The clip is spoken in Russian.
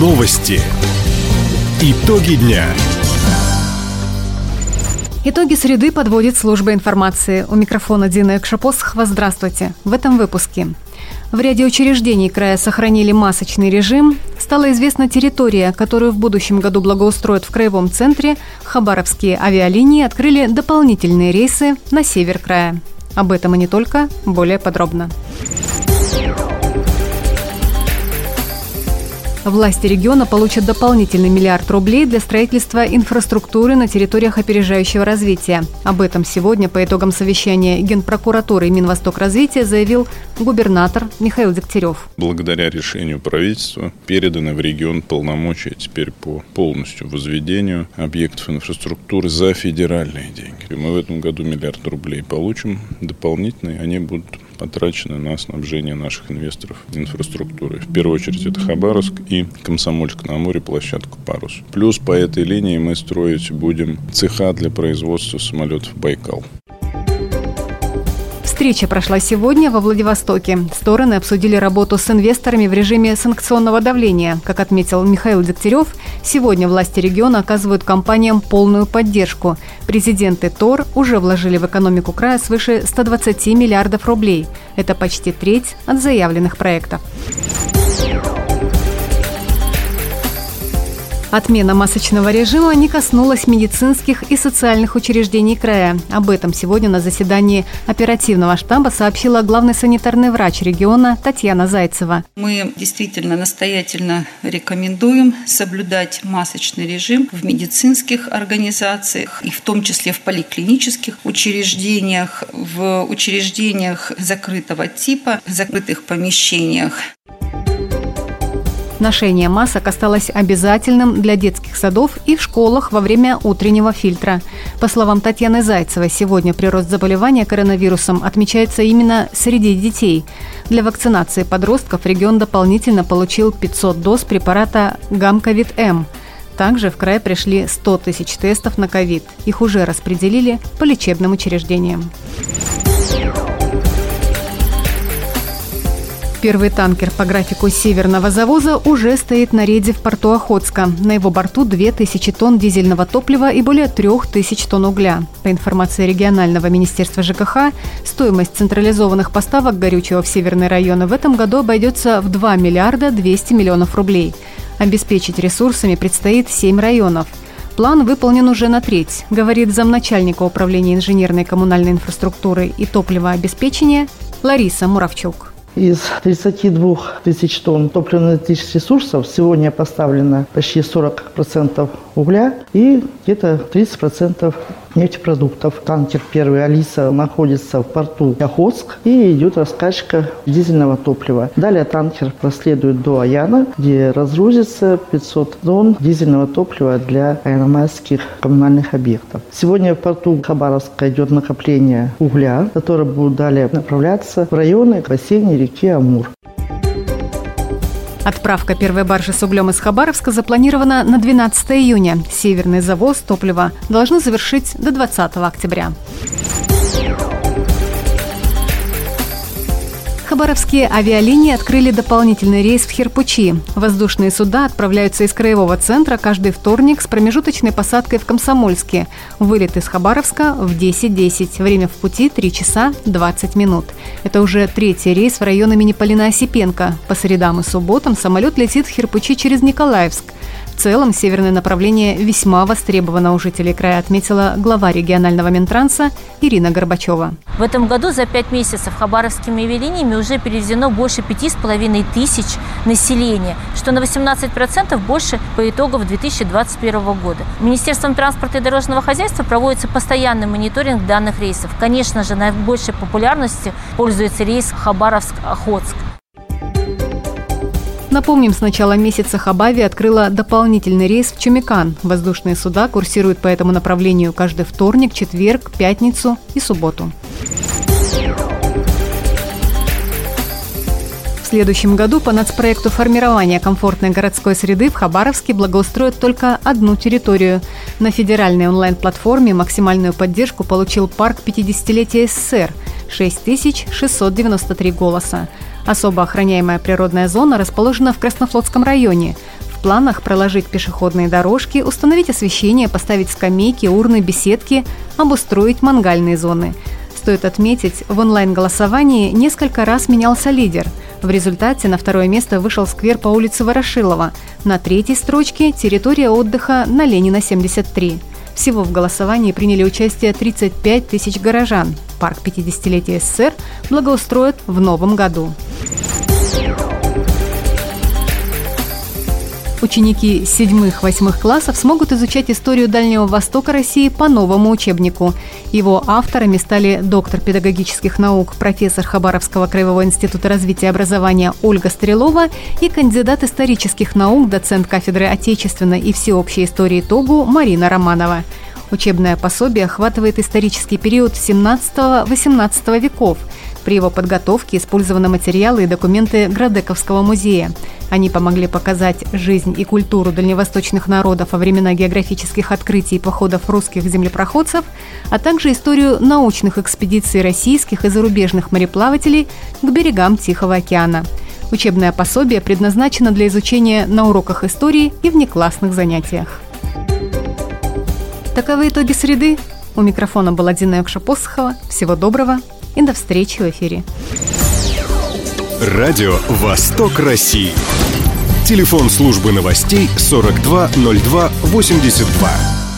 Новости. Итоги дня. Итоги среды подводит служба информации. У микрофона Дина Экшапосхова. Здравствуйте. В этом выпуске. В ряде учреждений края сохранили масочный режим. Стала известна территория, которую в будущем году благоустроят в краевом центре. Хабаровские авиалинии открыли дополнительные рейсы на север края. Об этом и не только, более подробно. Власти региона получат дополнительный миллиард рублей для строительства инфраструктуры на территориях опережающего развития. Об этом сегодня по итогам совещания Генпрокуратуры и Минвосток развития заявил губернатор Михаил Дегтярев. Благодаря решению правительства переданы в регион полномочия теперь по полностью возведению объектов инфраструктуры за федеральные деньги. И мы в этом году миллиард рублей получим дополнительные, они будут потрачены на снабжение наших инвесторов инфраструктурой. В первую очередь это Хабаровск и Комсомольск на море, площадку «Парус». Плюс по этой линии мы строить будем цеха для производства самолетов «Байкал». Встреча прошла сегодня во Владивостоке. Стороны обсудили работу с инвесторами в режиме санкционного давления. Как отметил Михаил Дегтярев, сегодня власти региона оказывают компаниям полную поддержку. Президенты ТОР уже вложили в экономику края свыше 120 миллиардов рублей. Это почти треть от заявленных проектов. Отмена масочного режима не коснулась медицинских и социальных учреждений края. Об этом сегодня на заседании оперативного штаба сообщила главный санитарный врач региона Татьяна Зайцева. Мы действительно настоятельно рекомендуем соблюдать масочный режим в медицинских организациях и в том числе в поликлинических учреждениях, в учреждениях закрытого типа, закрытых помещениях. Ношение масок осталось обязательным для детских садов и в школах во время утреннего фильтра. По словам Татьяны Зайцевой, сегодня прирост заболевания коронавирусом отмечается именно среди детей. Для вакцинации подростков регион дополнительно получил 500 доз препарата Гамковид-М. Также в край пришли 100 тысяч тестов на ковид. Их уже распределили по лечебным учреждениям. Первый танкер по графику северного завоза уже стоит на рейде в порту Охотска. На его борту 2000 тонн дизельного топлива и более 3000 тонн угля. По информации регионального министерства ЖКХ, стоимость централизованных поставок горючего в северные районы в этом году обойдется в 2 миллиарда 200 миллионов рублей. Обеспечить ресурсами предстоит 7 районов. План выполнен уже на треть, говорит замначальника управления инженерной коммунальной инфраструктуры и топливообеспечения Лариса Муравчук. Из 32 тысяч тонн топливных ресурсов сегодня поставлено почти 40% угля и где-то 30% нефтепродуктов. Танкер первый «Алиса» находится в порту Охотск и идет раскачка дизельного топлива. Далее танкер проследует до Аяна, где разгрузится 500 тонн дизельного топлива для аэромайских коммунальных объектов. Сегодня в порту Хабаровска идет накопление угля, который будет далее направляться в районы бассейна реки Амур. Отправка первой баржи с углем из Хабаровска запланирована на 12 июня. Северный завоз топлива должны завершить до 20 октября. Хабаровские авиалинии открыли дополнительный рейс в Херпучи. Воздушные суда отправляются из краевого центра каждый вторник с промежуточной посадкой в Комсомольске. Вылет из Хабаровска в 10.10. Время в пути 3 часа 20 минут. Это уже третий рейс в район имени Полина Осипенко. По средам и субботам самолет летит в Херпучи через Николаевск целом северное направление весьма востребовано у жителей края, отметила глава регионального Минтранса Ирина Горбачева. В этом году за пять месяцев хабаровскими авиалиниями уже перевезено больше пяти с половиной тысяч населения, что на 18% больше по итогам 2021 года. Министерством транспорта и дорожного хозяйства проводится постоянный мониторинг данных рейсов. Конечно же, наибольшей популярностью пользуется рейс Хабаровск-Охотск. Напомним, с начала месяца Хабави открыла дополнительный рейс в Чумикан. Воздушные суда курсируют по этому направлению каждый вторник, четверг, пятницу и субботу. В следующем году по нацпроекту формирования комфортной городской среды в Хабаровске благоустроят только одну территорию. На федеральной онлайн-платформе максимальную поддержку получил парк 50-летия СССР – 6693 голоса. Особо охраняемая природная зона расположена в Краснофлотском районе. В планах проложить пешеходные дорожки, установить освещение, поставить скамейки, урны, беседки, обустроить мангальные зоны. Стоит отметить, в онлайн-голосовании несколько раз менялся лидер. В результате на второе место вышел сквер по улице Ворошилова. На третьей строчке – территория отдыха на Ленина, 73. Всего в голосовании приняли участие 35 тысяч горожан. Парк 50-летия СССР благоустроят в новом году. Ученики седьмых-восьмых классов смогут изучать историю Дальнего Востока России по новому учебнику. Его авторами стали доктор педагогических наук, профессор Хабаровского краевого института развития и образования Ольга Стрелова и кандидат исторических наук, доцент кафедры отечественной и всеобщей истории ТОГУ Марина Романова. Учебное пособие охватывает исторический период 17-18 веков. При его подготовке использованы материалы и документы Градековского музея. Они помогли показать жизнь и культуру дальневосточных народов во времена географических открытий и походов русских землепроходцев, а также историю научных экспедиций российских и зарубежных мореплавателей к берегам Тихого океана. Учебное пособие предназначено для изучения на уроках истории и внеклассных занятиях. Таковы итоги среды. У микрофона была Дина Якша-Посохова. Всего доброго и до встречи в эфире. Радио «Восток России». Телефон службы новостей 420282.